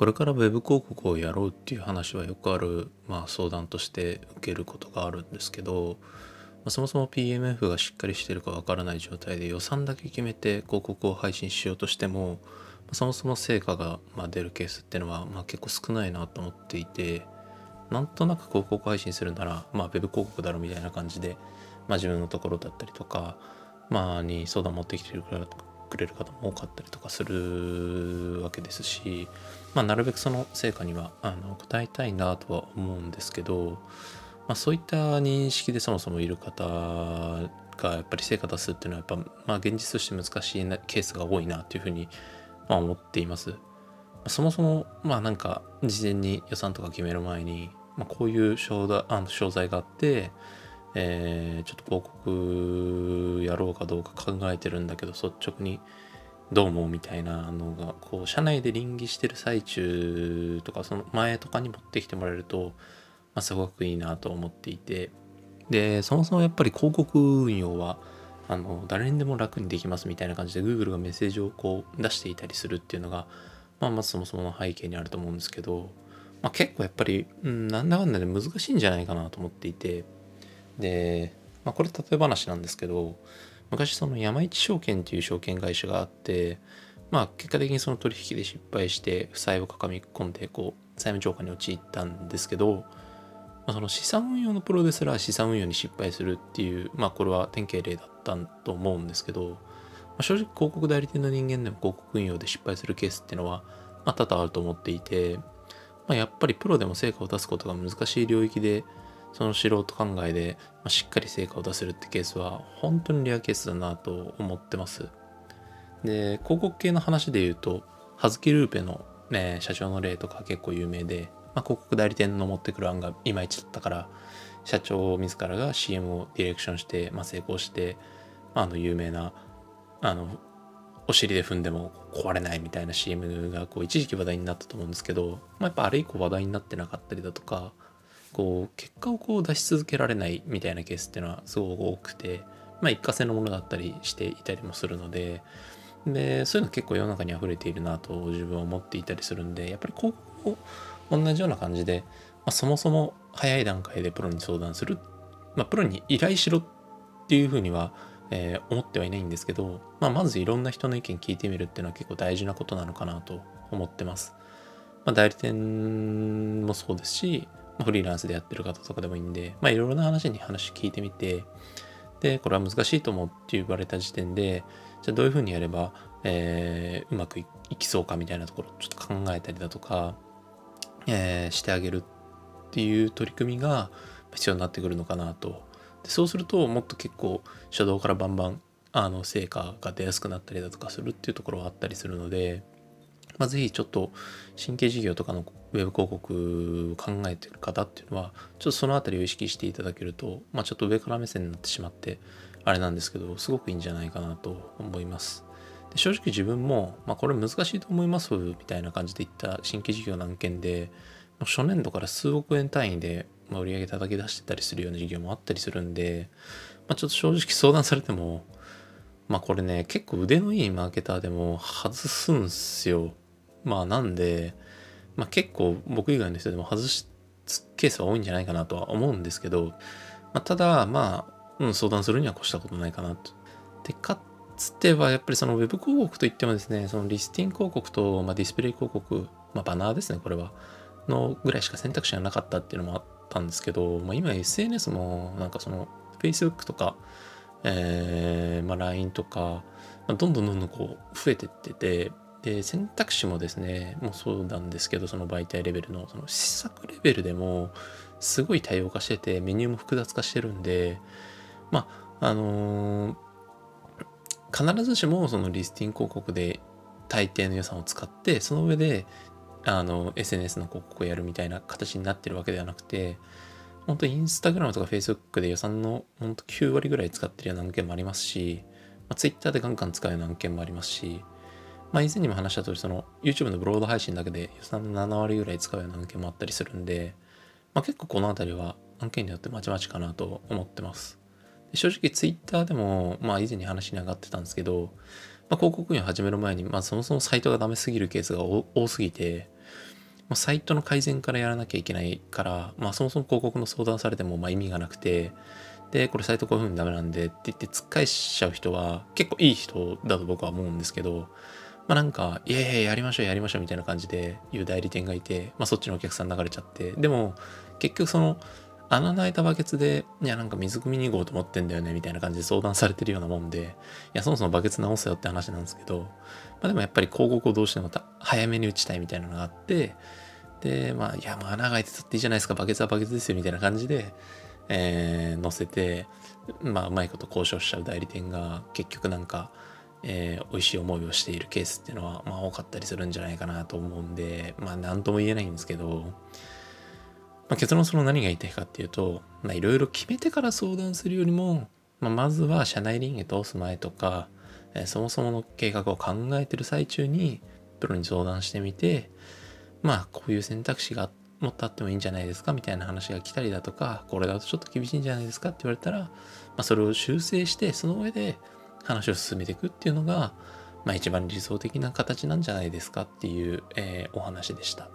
これから Web 広告をやろうっていう話はよくある、まあ、相談として受けることがあるんですけど、まあ、そもそも PMF がしっかりしてるかわからない状態で予算だけ決めて広告を配信しようとしても、まあ、そもそも成果がま出るケースっていうのはま結構少ないなと思っていてなんとなく広告配信するなら、まあ、Web 広告だろみたいな感じで、まあ、自分のところだったりとか、まあ、に相談持ってきてるからくれる方も多かったりとかするわけですし、まあ、なるべくその成果にはあの応えたいなとは思うんですけど、まあ、そういった認識でそもそもいる方がやっぱり成果出すっていうのはやっぱ、まあ、現実として難しいケースが多いなというふうにま思っています。そもそもまあなんか事前に予算とか決める前に、まあ、こういう商あの商材があって、えー、ちょっと広告やろうかどうか考えてるんだけど率直にどう思うみたいなのがこう社内で臨議してる最中とかその前とかに持ってきてもらえると、まあ、すごくいいなと思っていて。でそもそもやっぱり広告運用はあの誰にでも楽にできますみたいな感じで Google がメッセージをこう出していたりするっていうのが、まあ、まずそもそもの背景にあると思うんですけど、まあ、結構やっぱり、うん、なんだかんだで難しいんじゃないかなと思っていてで、まあ、これ例え話なんですけど昔その山一証券っていう証券会社があってまあ結果的にその取引で失敗して負債を抱え込んでこう債務超過に陥ったんですけど、まあ、その資産運用のプロですら資産運用に失敗するっていうまあこれは典型例だったと思うんですけど、まあ、正直広告代理店の人間でも広告運用で失敗するケースっていうのは、まあ、多々あると思っていて、まあ、やっぱりプロでも成果を出すことが難しい領域でその素人考えで、まあ、しっかり成果を出せるってケースは本当にレアケースだなと思ってます。で、広告系の話で言うと、はずきルーペの、ね、社長の例とか結構有名で、まあ、広告代理店の持ってくる案がいまいちだったから、社長自らが CM をディレクションして、まあ、成功して、まあ、あの有名な、あの、お尻で踏んでも壊れないみたいな CM がこう一時期話題になったと思うんですけど、まあ、やっぱあれ以降話題になってなかったりだとか、こう結果をこう出し続けられないみたいなケースっていうのはすごく多くて、まあ、一過性のものだったりしていたりもするのででそういうの結構世の中に溢れているなと自分は思っていたりするんでやっぱり広告を同じような感じで、まあ、そもそも早い段階でプロに相談する、まあ、プロに依頼しろっていうふうには、えー、思ってはいないんですけど、まあ、まずいろんな人の意見聞いてみるっていうのは結構大事なことなのかなと思ってます。まあ、代理店もそうですし、フリーランスでやってる方とかでもいいんで、まあいろいろな話に話聞いてみて、で、これは難しいと思うって言われた時点で、じゃあどういうふうにやれば、えー、うまくいきそうかみたいなところをちょっと考えたりだとか、えー、してあげるっていう取り組みが必要になってくるのかなと。でそうするともっと結構初動からバンバンあの成果が出やすくなったりだとかするっていうところはあったりするので、まあ、ぜひちょっと神経事業とかのウェブ広告を考えてる方っていうのは、ちょっとそのあたりを意識していただけると、まあちょっと上から目線になってしまって、あれなんですけど、すごくいいんじゃないかなと思います。で正直自分も、まあこれ難しいと思いますみたいな感じで言った新規事業の案件で、初年度から数億円単位で売り上げ叩き出してたりするような事業もあったりするんで、まあ、ちょっと正直相談されても、まあこれね、結構腕のいいマーケターでも外すんすよ。まあなんで、まあ、結構僕以外の人でも外すケースは多いんじゃないかなとは思うんですけど、まあ、ただまあ、うん、相談するには越したことないかなと。でかつてはやっぱりその Web 広告といってもですねそのリスティング広告と、まあ、ディスプレイ広告、まあ、バナーですねこれはのぐらいしか選択肢がなかったっていうのもあったんですけど、まあ、今 SNS もなんかその Facebook とか、えーまあ、LINE とか、どんどんどんどんこう増えてっててで選択肢もですねもうそうなんですけどその媒体レベルのその施策レベルでもすごい多様化しててメニューも複雑化してるんでまああのー、必ずしもそのリスティング広告で大抵の予算を使ってその上であの SNS の広告をやるみたいな形になってるわけではなくて本当インスタグラムとかフェイスブックで予算の本当9割ぐらい使ってるような案件もありますし、まあ、Twitter でガンガン使うような案件もありますしまあ、以前にも話した通り、その YouTube のブロード配信だけで予算の7割ぐらい使うような案件もあったりするんで、まあ、結構この辺りは案件によってまちまちかなと思ってます。正直 Twitter でも、まあ以前に話に上がってたんですけど、まあ、広告運用始める前に、まあそもそもサイトがダメすぎるケースが多すぎて、うサイトの改善からやらなきゃいけないから、まあ、そもそも広告の相談されてもまあ意味がなくてでこれサイトこういう風にダメなんでって言って突っ返しちゃう人は結構いい人だと僕は思うんですけどまあなんか、いやいややりましょうやりましょうみたいな感じで言う代理店がいて、まあそっちのお客さん流れちゃって、でも結局その穴の開いたバケツで、いやなんか水汲みに行こうと思ってんだよねみたいな感じで相談されてるようなもんで、いやそもそもバケツ直せよって話なんですけど、まあでもやっぱり広告をどうしても早めに打ちたいみたいなのがあって、で、まあ、いや、もう穴が開いてたっていいじゃないですか、バケツはバケツですよみたいな感じで、えー、載せて、まあ、うまいこと交渉しちゃう代理店が結局なんか、えー、美味しい思いをしているケースっていうのは、まあ、多かったりするんじゃないかなと思うんで、まあ、なんとも言えないんですけど、まあ、結論その何が言いたいかっていうと、まあ、いろいろ決めてから相談するよりも、まあ、まずは社内林業通す前とか、えー、そもそもの計画を考えてる最中に、プロに相談してみて、まあ、こういう選択肢がもっとあってもいいんじゃないですかみたいな話が来たりだとか、これだとちょっと厳しいんじゃないですかって言われたら、まあ、それを修正して、その上で、話を進めていくっていうのが、まあ、一番理想的な形なんじゃないですかっていう、えー、お話でした。